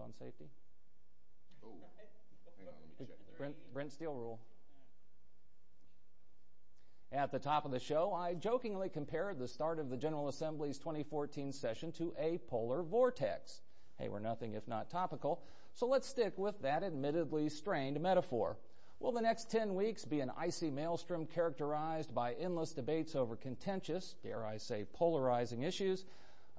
on safety? Oh, hang on, let me check there. Brent, Brent Steele rule. At the top of the show, I jokingly compared the start of the General Assembly's 2014 session to a polar vortex. Hey, we're nothing if not topical, so let's stick with that admittedly strained metaphor. Will the next 10 weeks be an icy maelstrom characterized by endless debates over contentious, dare I say, polarizing issues,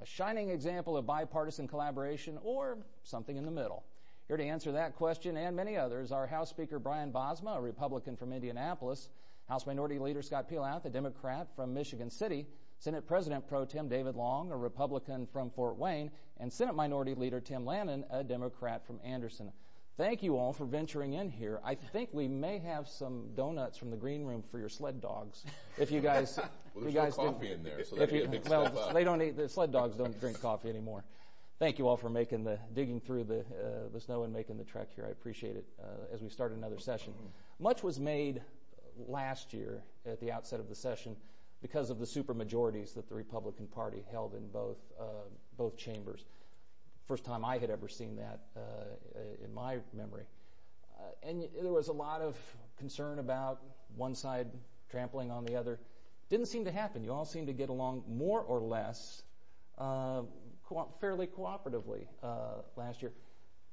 a shining example of bipartisan collaboration, or something in the middle? Here to answer that question and many others are House Speaker Brian Bosma, a Republican from Indianapolis, House Minority Leader Scott Pelath, a Democrat from Michigan City, Senate President Pro Tem David Long, a Republican from Fort Wayne, and Senate Minority Leader Tim Lanane, a Democrat from Anderson. Thank you all for venturing in here. I think we may have some donuts from the green room for your sled dogs. If you guys, well, you there's guys no coffee didn't- in there, so if that'd be you- a big well, they don't eat the sled dogs don't drink coffee anymore. Thank you all for making the digging through the uh, the snow and making the trek here. I appreciate it. Uh, as we start another session, much was made last year at the outset of the session because of the supermajorities that the Republican Party held in both uh, both chambers. First time I had ever seen that uh, in my memory. Uh, and there was a lot of concern about one side trampling on the other. Didn't seem to happen. You all seemed to get along more or less uh, fairly cooperatively last year.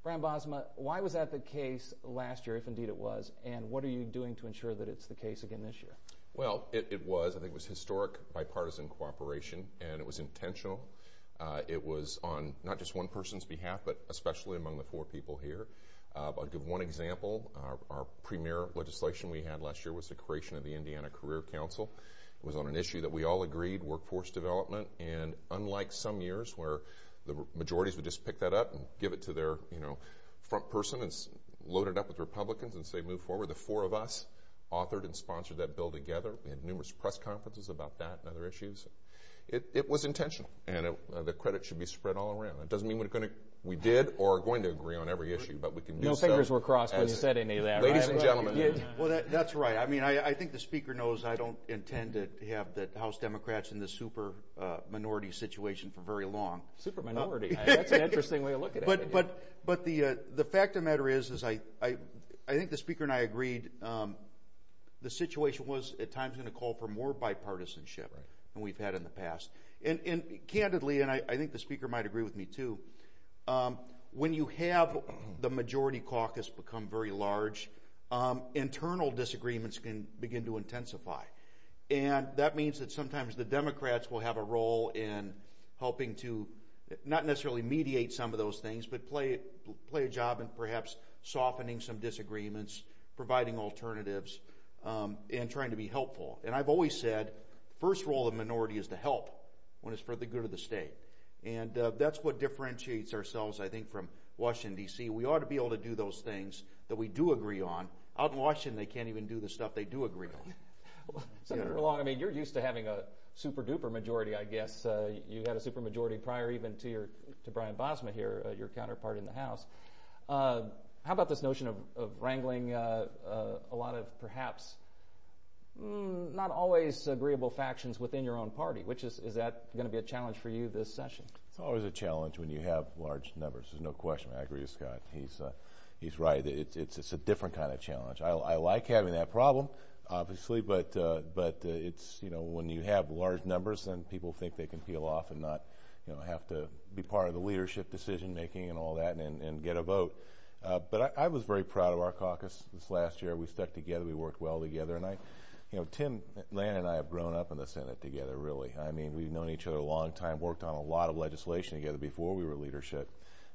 Brian Bosma, why was that the case last year, if indeed it was, and what are you doing to ensure that it's the case again this year? Well, it was. I think it was historic bipartisan cooperation, and it was intentional. Uh, it was on not just one person's behalf, but especially among the four people here. Uh, I'll give one example. Our, premier legislation we had last year was the creation of the Indiana Career Council. It was on an issue that we all agreed, workforce development, and unlike some years where the majorities would just pick that up and give it to their, you know, front person and load it up with Republicans and say move forward. The four of us authored and sponsored that bill together. We had numerous press conferences about that and other issues. It, it was intentional, and it, uh, the credit should be spread all around. It doesn't mean we're going to, we did or are going to agree on every issue, but we can do No so. fingers were crossed when you said any of that, Ladies right? and gentlemen, Well, that, that's right. I mean, I, I think the speaker knows I don't intend to have the House Democrats in the super uh, minority situation for very long. Super minority. That's an interesting way of looking at it. But but but the uh, the fact of the matter is, is I I I think the speaker and I agreed. Um, the situation was at times going to call for more bipartisanship Right. Than we've had in the past. And and candidly, and I, I think the speaker might agree with me too. Um, when you have the majority caucus become very large, um, internal disagreements can begin to intensify. And that means that sometimes the Democrats will have a role in helping to not necessarily mediate some of those things, but play play a job in perhaps softening some disagreements, providing alternatives, um, and trying to be helpful. And I've always said, first role of the minority is to help when it's for the good of the state. And uh, that's what differentiates ourselves, I think, from Washington, D.C. We ought to be able to do those things that we do agree on. Out in Washington, they can't even do the stuff they do agree on. Senator Long, I mean, you're used to having a super duper majority, I guess. Uh, you had a super majority prior even to your to Brian Bosma here, uh, your counterpart in the House. Uh, how about this notion of, of wrangling uh, uh, a lot of perhaps mm, not always agreeable factions within your own party? Which is is that going to be a challenge for you this session? It's always a challenge when you have large numbers. There's no question. I agree with Scott. He's uh, he's right. It's it's it's a different kind of challenge. I, I like having that problem, obviously, but uh, but uh, it's you know when you have large numbers, then people think they can peel off and not you know have to be part of the leadership decision making and all that and, and get a vote. Uh, but I, I was very proud of our caucus this last year. We stuck together. We worked well together, and I you know, Tim Lan and I have grown up in the Senate together, really. I mean, we've known each other a long time, worked on a lot of legislation together before we were leadership.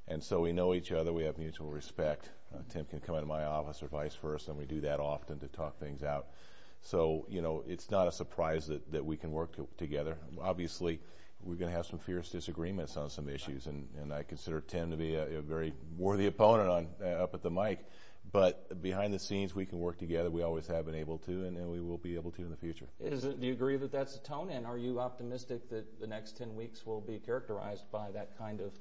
And so we know each other, we have mutual respect. Uh, Tim can come into my office or vice versa, and we do that often to talk things out. So, you know, it's not a surprise that, that we can work to, together. Obviously, we're going to have some fierce disagreements on some issues, and, and I consider Tim to be a, a very worthy opponent on uh, up at the mic. But behind the scenes, we can work together. We always have been able to, and, and we will be able to in the future. Is it, do you agree that that's the tone, and are you optimistic that the next 10 weeks will be characterized by that kind of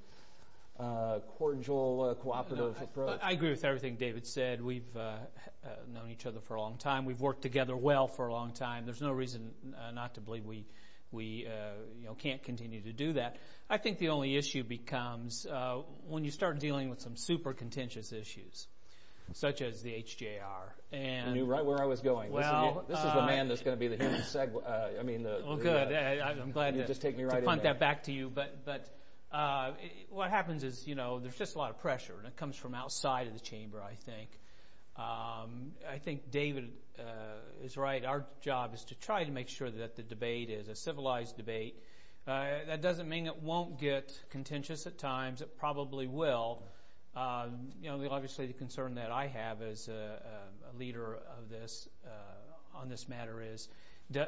uh, cordial, uh, cooperative No, approach? I, I agree with everything David said. We've uh, uh, known each other for a long time. We've worked together well for a long time. There's no reason uh, not to believe we we uh, you know can't continue to do that. I think the only issue becomes uh, when you start dealing with some super contentious issues, such as the HJR. And You knew right where I was going. Well, this is, this is the uh, man that's going to be the human segue. Uh, I mean, the. Well, the, good. uh, I'm glad you to just take me to right in punt that back to you. But but uh, it, what happens is you know there's just a lot of pressure, and it comes from outside of the chamber. I think. Um, I think David uh, is right. Our job is to try to make sure that the debate is a civilized debate. Uh, that doesn't mean it won't get contentious at times. It probably will. Um, you know, obviously the concern that I have as a, leader of this uh, on this matter is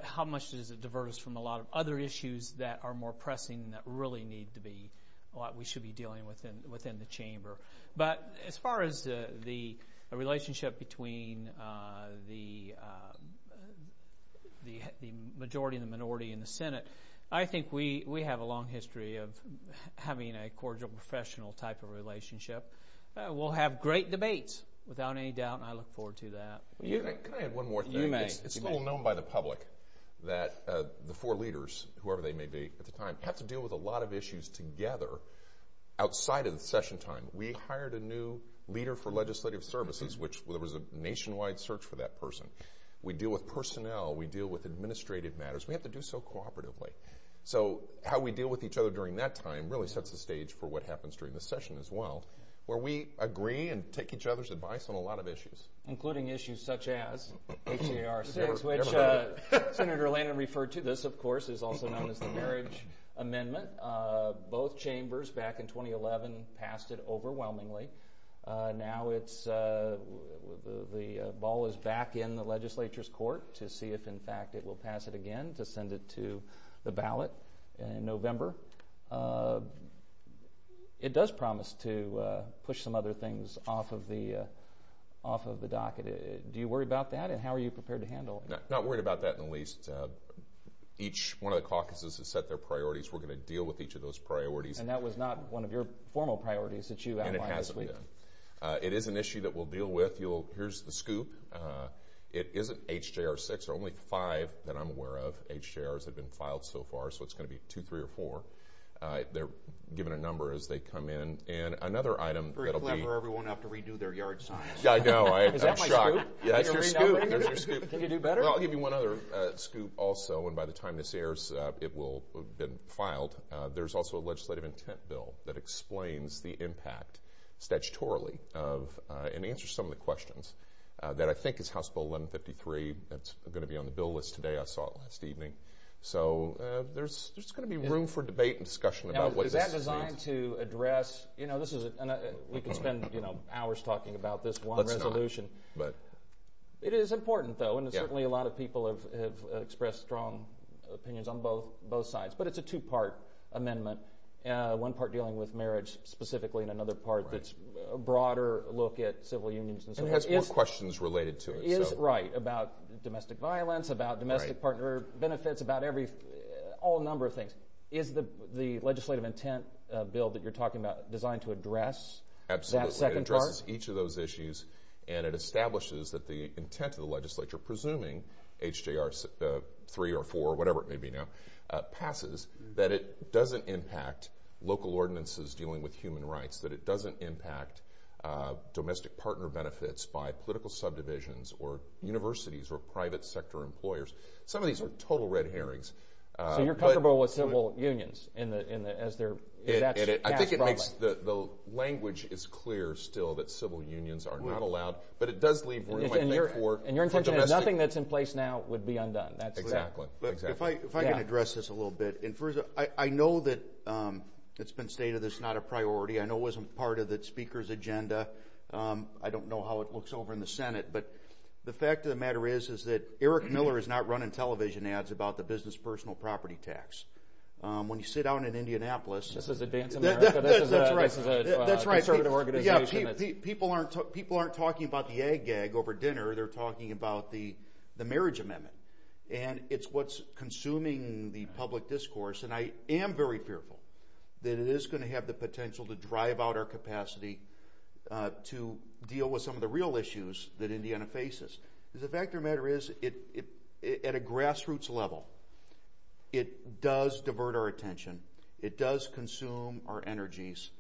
how much does it divert us from a lot of other issues that are more pressing that really need to be what we should be dealing with within, within the chamber. But as far as the relationship between uh, the, uh, the the majority and the minority in the Senate, I think we, we have a long history of having a cordial professional type of relationship. Uh, we'll have great debates without any doubt, and I look forward to that. You, Can I, can I add one more thing? You may. It's, it's You little may. known by the public that uh, the four leaders, whoever they may be at the time, have to deal with a lot of issues together outside of the session time. We hired a new leader for legislative services, which there was a nationwide search for that person. We deal with personnel. We deal with administrative matters. We have to do so cooperatively. So how we deal with each other during that time really sets the stage for what happens during the session as well, where we agree and take each other's advice on a lot of issues. including issues such as HJR 6, Never- which uh, Senator Lanane referred to. This, of course, is also known as the Marriage Amendment. Uh, both chambers back in 2011 passed it overwhelmingly. Uh, now it's uh, the, the uh, ball is back in the legislature's court to see if, in fact, it will pass it again to send it to the ballot in November. Uh, it does promise to uh, push some other things off of the uh, off of the docket. Uh, Do you worry about that, and how are you prepared to handle it? Not, not worried about that in the least. Uh, each one of the caucuses has set their priorities. We're going to deal with each of those priorities, And that was not one of your formal priorities that you outlined and it hasn't week. been. Uh, it is an issue that we'll deal with. You'll, here's the scoop. It isn't HJR 6. There are only five that I'm aware of. HJRs that have been filed so far, so it's going to be two, three, or four. Uh, they're given a number as they come in. And another item Very that'll clever. be. Everyone have to redo their yard signs. Yeah, I know. I, Is that I'm my shocked. scoop? Yeah, that's You're your scoop. There's your scoop. Can you do better? Well, I'll give you one other uh, scoop also, and by the time this airs, uh, it will have been filed. Uh, there's also a legislative intent bill that explains the impact statutorily of uh, and answers some of the questions uh, that I think is House Bill 1153. That's going to be on the bill list today. I saw it last evening. So uh, there's there's going to be room for debate and discussion Now, about what is that designed means. to address? You know, this is a, uh, we could spend you know hours talking about this one Let's not. resolution. But It is important, though, and Yeah. certainly a lot of people have, have expressed strong opinions on both both sides. But it's a two-part amendment. Uh, one part dealing with marriage specifically, and another part that's a broader look at civil unions and so and it has more Is- questions related to it. is so. right about domestic violence, about domestic Right. partner benefits, about every all number of things. Is the the legislative intent uh, bill that you're talking about designed to address Absolutely. that second it addresses part? each of those issues, and it establishes that the intent of the legislature, presuming HJR uh, 3 or 4, or whatever it may be now, uh, passes, that it doesn't impact local ordinances dealing with human rights, that it doesn't impact uh, domestic partner benefits by political subdivisions or universities or private sector employers. Some of these are total red herrings. Uh, So you're comfortable with civil unions in the in the as they're it, that's I think it makes the, the language is clear still that civil unions are not allowed, but it does leave room, I think, your, for and your intention is nothing that's in place now would be undone. Exactly. Exactly. if I if I can address this a little bit, and first, I, I know that um, it's been stated it's not a priority. I know it wasn't part of the speaker's agenda. Um, I don't know how it looks over in the Senate, but the fact of the matter is, is that Eric Miller is not running television ads about the business personal property tax. Um, when you sit down in Indianapolis, This is Advance that- America. that- this is that's a, right. This is a uh, that's right. conservative Pe- organization. Yeah, pe- pe- people aren't ta- people aren't talking about the ag gag over dinner. They're talking about the the marriage amendment, and it's what's consuming the public discourse. And I am very fearful that it is going to have the potential to drive out our capacity uh, to deal with some of the real issues that Indiana faces. The fact of the matter is, it, it, it at a grassroots level, it does divert our attention. It does consume our energies.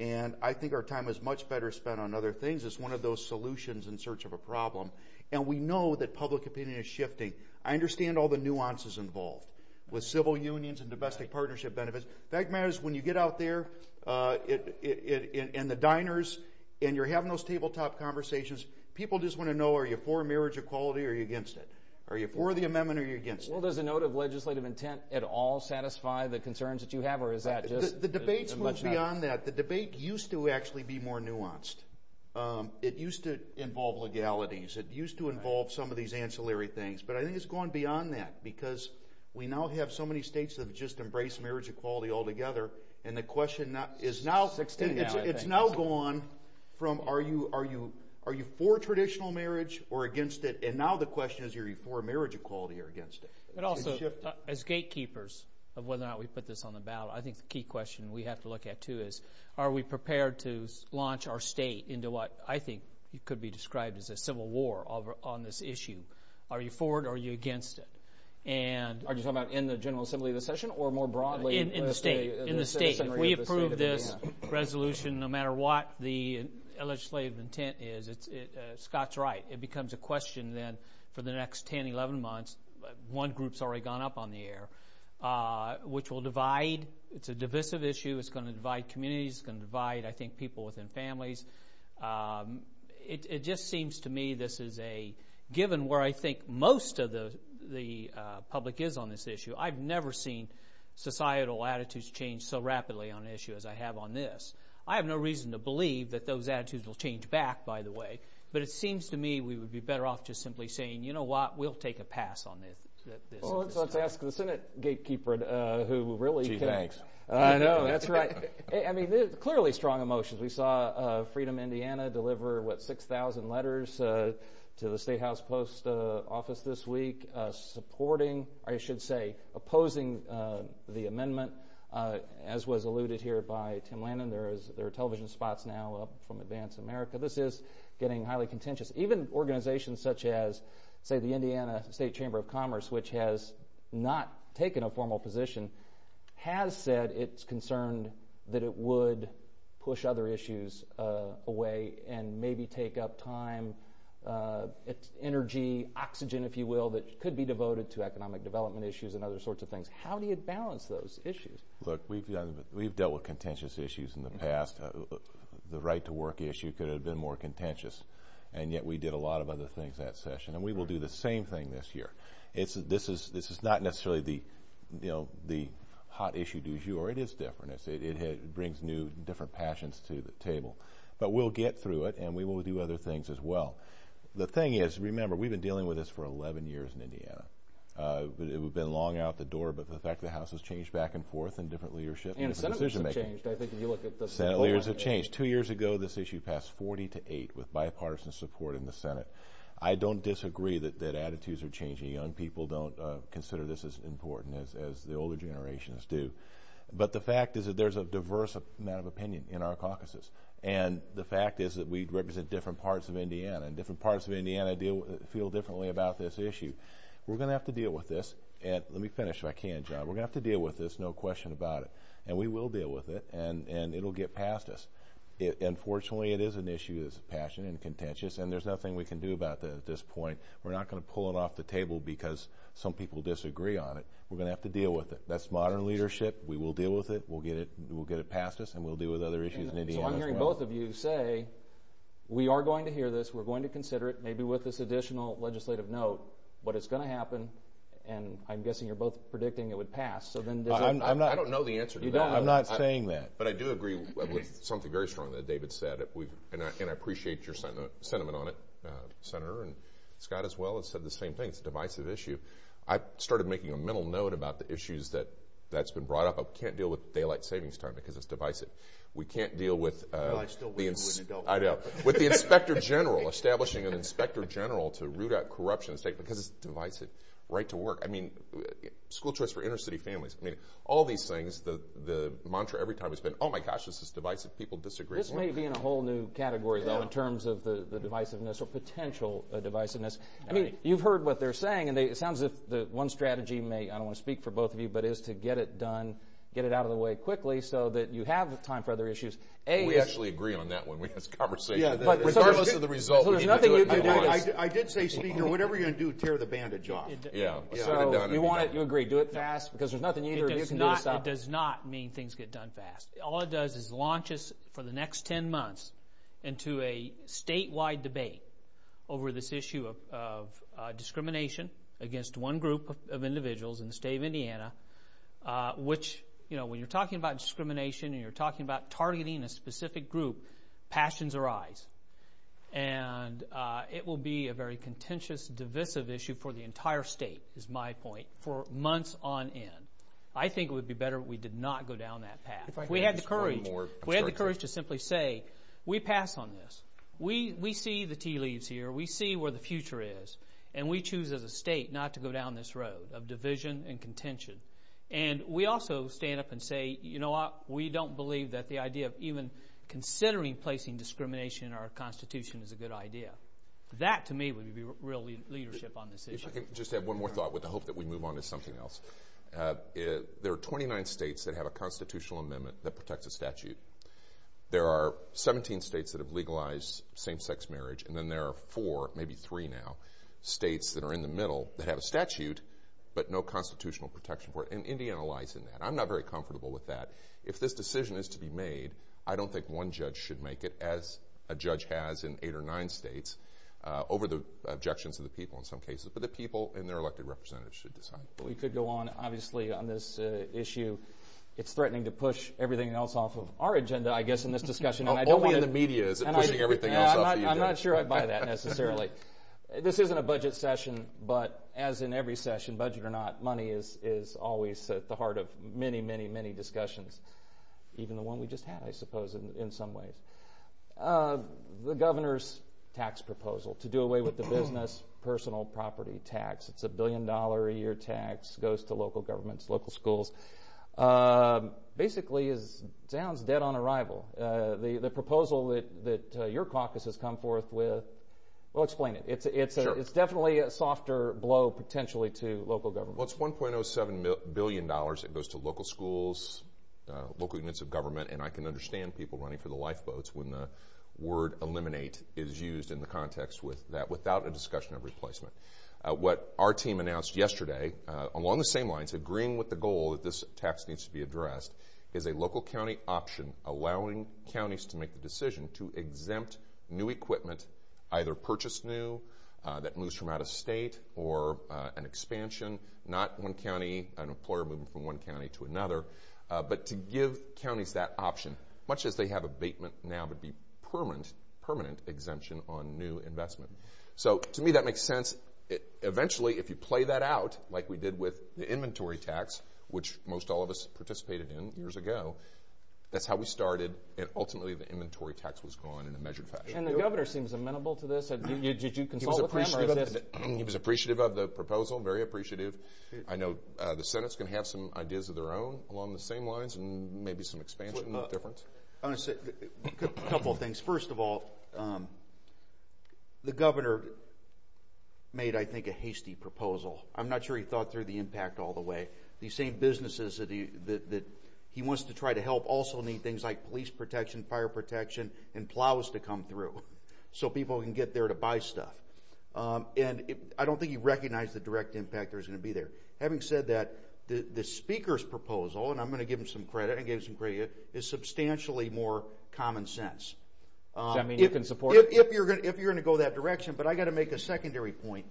And I think our time is much better spent on other things. It's one of those solutions in search of a problem. And we know that public opinion is shifting. I understand all the nuances involved with civil unions and domestic partnership benefits. The fact matters when you get out there uh, it, it, it, in the diners and you're having those tabletop conversations, people just want to know are you for marriage equality or are you against it? Are you for the amendment or are you against it? Well, does a note of legislative intent at all satisfy the concerns that you have, or is that just. The, the debates move beyond that. The debate used to actually be more nuanced. Um, it used to involve legalities. It used to involve some of these ancillary things. But I think it's gone beyond that because we now have so many states that have just embraced marriage equality altogether. And the question now, is now, 16 it's, now, it's now gone from are you, are you are you for traditional marriage or against it? And now the question is, are you for marriage equality or against it? But also, uh, as gatekeepers of whether or not we put this on the ballot, I think the key question we have to look at too is, are we prepared to launch our state into what I think could be described as a civil war over, on this issue? Are you for it or are you against it? And are you talking about in the General Assembly of the session or more broadly in, in the state? The, in the state, if we approve this resolution, no matter what the legislative intent is, it's, it, uh, Scott's right. It becomes a question then for the next 10, 11 months. One group's already gone up on the air, uh, which will divide. It's a divisive issue. It's going to divide communities. It's going to divide, I think, people within families. Um, it, it just seems to me this is a given where I think most of the the uh, public is on this issue. I've never seen societal attitudes change so rapidly on an issue as I have on this. I have no reason to believe that those attitudes will change back, by the way. But it seems to me we would be better off just simply saying, you know what, we'll take a pass on this. this well, let's, let's ask the Senate gatekeeper uh, who really. Gee, thanks. I know, that's right. I mean, clearly strong emotions. We saw uh, Freedom Indiana deliver, what, 6,000 letters uh, to the State House Post uh, office this week uh, supporting, or I should say, opposing uh, the amendment. As was alluded here by Tim Lanane, there, is, there are television spots now up from Advance America. This is getting highly contentious. Even organizations such as, say, the Indiana State Chamber of Commerce, which has not taken a formal position, has said it's concerned that it would push other issues away and maybe take up time uh, energy, oxygen, if you will, that could be devoted to economic development issues and other sorts of things. How do you balance those issues? Look, we've done, we've dealt with contentious issues in the past. Uh, the right to work issue could have been more contentious, and yet we did a lot of other things that session, and we will do the same thing this year. It's this is this is not necessarily the you know the hot issue du jour. It is different. It's, it it, it brings new different passions to the table, but we'll get through it, and we will do other things as well the thing is, remember, we've been dealing with this for 11 years in Indiana. Uh, it would have been long out the door, but the fact the House has changed back and forth in different leadership and, and different decision making. changed. I think if you look at the Senate leaders have changed. Two years ago, this issue passed 40 to 8 with bipartisan support in the Senate. I don't disagree that, that attitudes are changing. Young people don't uh, consider this as important as, as the older generations do. But the fact is that there's a diverse amount of opinion in our caucuses. And the fact is that we represent different parts of Indiana, and different parts of Indiana deal, feel differently about this issue. We're going to have to deal with this. And let me finish if I can, Jon. We're going to have to deal with this, no question about it. And we will deal with it, and, and it'll get past us. It, unfortunately, it is an issue that's passionate and contentious, and there's nothing we can do about that at this point. We're not going to pull it off the table because some people disagree on it. We're going to have to deal with it. That's modern leadership. We will deal with it. We'll get it. We'll get it past us, and we'll deal with other issues in uh, Indiana. So I'm hearing well. both of you say we are going to hear this. We're going to consider it, maybe with this additional legislative note. But it's going to happen, and I'm guessing you're both predicting it would pass. So then, I'm, not, I don't know the answer to You that. don't. I'm not saying that. But I do agree with something very strong that David said. We've, and, I, appreciate your sentiment, sentiment on it, uh, Senator, and Scott as well has said the same thing. It's a divisive issue. I started making a mental note about the issues that that's been brought up. I can't deal with daylight savings time because it's divisive. We can't deal with uh, Well, I still wish the we ins- wouldn't have dealt I know with the inspector general establishing an inspector general to root out corruption in the state because it's divisive. Right to work. I mean, school choice for inner city families. I mean, all these things. The the mantra every time has been, "Oh my gosh, this is divisive. People disagree." This may be in a whole new category, though, in terms of the, the divisiveness or potential uh, divisiveness. I mean, you've heard what they're saying, and they, it sounds as if the one strategy may, I don't want to speak for both of you, but is to get it done, get it out of the way quickly so that you have time for other issues. A, we is- actually agree on that one. We had this conversation. Yeah, the- But- regardless there's- of the result, so we there's need to nothing do you it can do I, I, I did say, Speaker, whatever you're going to do, tear the bandage off. Yeah, let's it so you want it, you agree, do it fast because there's nothing either of you does can do to not. stop It does not mean things get done fast. All it does is launch us for the next ten months into a statewide debate over this issue of, of uh, discrimination against one group of, of individuals in the state of Indiana, uh, which you know when you're talking about discrimination and you're talking about targeting a specific group, passions arise. And uh, it will be a very contentious, divisive issue for the entire state, is my point, for months on end. I think it would be better if we did not go down that path. If I If we had the courage, more- if we had the courage to simply say, we pass on this. We, we see the tea leaves here. We see where the future is. And we choose as a state not to go down this road of division and contention. And we also stand up and say, you know what, we don't believe that the idea of even considering placing discrimination in our Constitution is a good idea. That, to me, would be real leadership on this issue. If. I can just have one more thought with the hope that we move on to something else. Uh, it, there are 29 states that have a constitutional amendment that protects a statute. There are 17 states that have legalized same-sex marriage, and then there are four, maybe three now, states that are in the middle that have a statute but no constitutional protection for it. And Indiana lies in that. I'm not very comfortable with that. If this decision is to be made, I don't think one judge should make it, as a judge has in eight or nine states, uh, over the objections of the people in some cases. But the people and their elected representatives should decide. We could go on, obviously, on this uh, issue. It's threatening to push everything else off of our agenda, I guess, in this discussion. I don't Only in the media is it pushing everything else I'm off not, the I'm not sure I buy that necessarily. this isn't a budget session, but as in every session, budget or not, money is, is always at the heart of many, many, many discussions. Even the one we just had, I suppose, in, in some ways. Uh, the governor's tax proposal to do away with the business personal property tax. It's a billion dollar a year tax, goes to local governments, local schools. Um basically, is sounds dead on arrival. Uh, the the proposal that that uh, your caucus has come forth with. Well, explain it. It's it's a, it's definitely a softer blow potentially to local government. Well, it's 1.07 mil- billion dollars. It goes to local schools, uh, local units of government, and I can understand people running for the lifeboats when the word eliminate is used in the context with that without a discussion of replacement. Uh, what our team announced yesterday, uh, along the same lines, agreeing with the goal that this tax needs to be addressed, is a local county option allowing counties to make the decision to exempt new equipment, either purchased new, uh, that moves from out of state, or uh, an expansion, not one county, an employer moving from one county to another, uh, but to give counties that option, much as they have abatement now, would be permanent, permanent exemption on new investment. So to me, that makes sense. Eventually, if you play that out, like we did with the inventory tax, which most all of us participated in years ago, that's how we started, and ultimately the inventory tax was gone in a measured fashion. and the governor seems amenable to this. You- you- Did you He was consult with him, or appreciative is of this? the, he was appreciative of the proposal, very appreciative. I know uh, the Senate's going to have some ideas of their own along the same lines, and maybe some expansion Well, uh, difference. I'm going to say a couple of things. First of all, um, the governor made, I think, a hasty proposal. I'm not sure he thought through the impact all the way. These same businesses that he that, that he wants to try to help also need things like police protection, fire protection, and plows to come through, so people can get there to buy stuff. Um, and it, I don't think he recognized the direct impact there's going to be there. Having said that, the, the speaker's proposal, and I'm going to give him some credit, and give him some credit, is substantially more common sense. Um, Does that mean you if- can support if, it? if you're going if you're going to go that direction, but I got to make a secondary point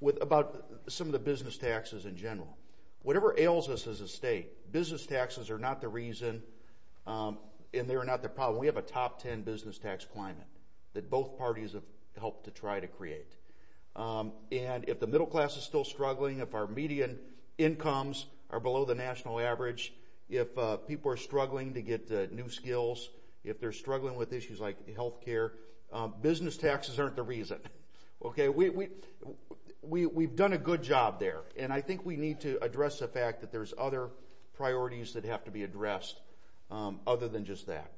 with about some of the business taxes in general. Whatever ails us as a state, business taxes are not the reason, um, and they're not the problem. We have a top ten business tax climate that both parties have helped to try to create. Um, and if the middle class is still struggling, if our median incomes are below the national average, if uh, people are struggling to get uh, new skills, if they're struggling with issues like health care, um, business taxes aren't the reason. Okay, we, we, we, we've done a good job there. And I think we need to address the fact that there's other priorities that have to be addressed um, other than just that.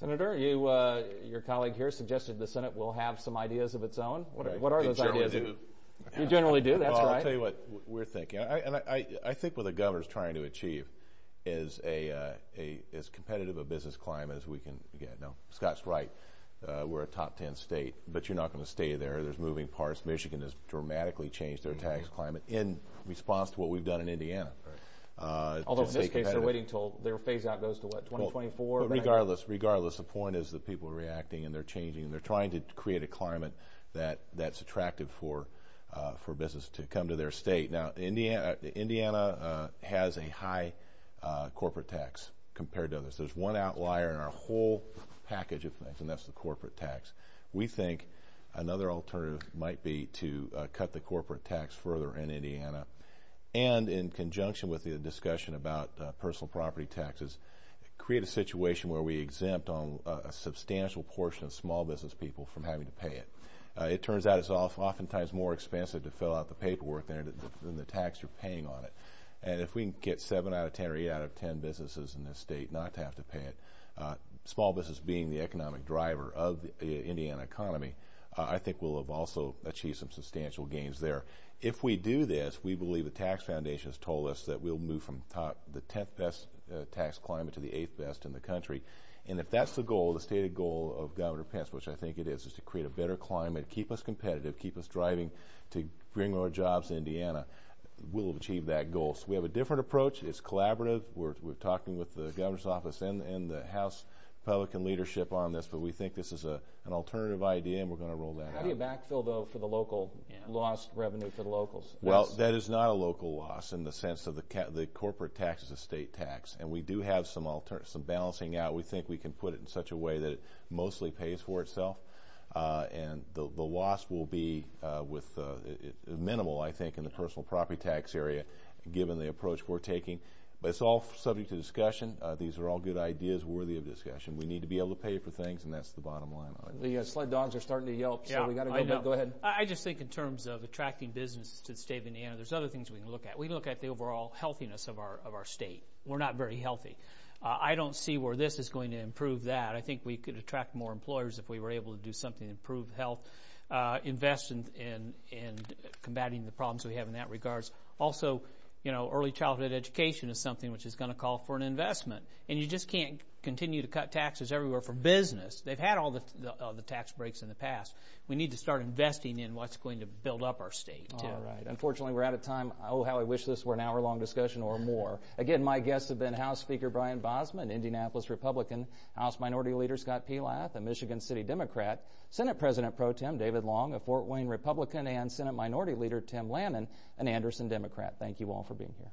Senator, you, uh, your colleague here suggested the Senate will have some ideas of its own. What, Right. what are They those generally ideas? do. You generally do. That's well, right. I'll tell you what we're thinking, I, and I, I, I think what the governor's trying to achieve is a, uh, a as competitive a business climate as we can get. No, Scott's right. Uh, we're a top 10 state, but you're not going to stay there. There's moving parts. Michigan has dramatically changed their tax climate in response to what we've done in Indiana. Uh, Although in this case, they're waiting till their phase out goes to what, 2024? But But regardless, regardless, the point is that people are reacting and they're changing and they're trying to create a climate that that's attractive for uh, for business to come to their state. Now, Indiana Indiana uh, has a high uh, corporate tax compared to others. There's one outlier in our whole package of things, and that's the corporate tax. We think another alternative might be to uh, cut the corporate tax further in Indiana and in conjunction with the discussion about uh, personal property taxes, create a situation where we exempt on uh, a substantial portion of small business people from having to pay it. Uh, it turns out it's oftentimes more expensive to fill out the paperwork than, it, than the tax you're paying on it. And if we can get seven out of ten or eight out of ten businesses in this state not to have to pay it, uh, small business being the economic driver of the uh, Indiana economy, uh, I think we'll have also achieved some substantial gains there. If we do this, we believe the Tax Foundation has told us that we'll move from top the 10th best uh, tax climate to the 8th best in the country. And if that's the goal, the stated goal of Governor Pence, which I think it is, is to create a better climate, keep us competitive, keep us driving to bring more jobs to Indiana, we'll achieve that goal. So we have a different approach. It's collaborative. We're, we're talking with the governor's office and, and the House Republican leadership on this, but we think this is a, an alternative idea, and we're going to roll that How out. How do you backfill, though, for the local, Yeah. lost revenue for the locals? Well, That's- that is not a local loss in the sense of the ca- the corporate tax is a state tax, and we do have some alter- some balancing out. We think we can put it in such a way that it mostly pays for itself, and the the loss will be uh, with uh, it, it, minimal, I think, in the personal property tax area, given the approach we're taking. But it's all subject to discussion. Uh, these are all good ideas, worthy of discussion. We need to be able to pay for things, and that's the bottom line on it. the uh, sled dogs are starting to yelp, so we got to go. I know. Go ahead. I I just think in terms of attracting businesses to the state of Indiana, there's other things we can look at. We can look at the overall healthiness of our of our state. We're not very healthy. I don't see where this is going to improve that. I think we could attract more employers if we were able to do something to improve health, uh, invest in, in in combating the problems we have in that regards. Also, you know, early childhood education is something which is going to call for an investment, and you just can't continue to cut taxes everywhere for business. They've had all the tax breaks in the past. We need to start investing in what's going to build up our state too. All right. Unfortunately, we're out of time. Oh, how I wish this were an hour-long discussion or more. Again, my guests have been House Speaker Brian Bosma, an Indianapolis Republican, House Minority Leader Scott Pelath, a Michigan City Democrat, Senate President Pro Tem David Long, a Fort Wayne Republican, and Senate Minority Leader Tim Lanane, an Anderson Democrat. Thank you all for being here.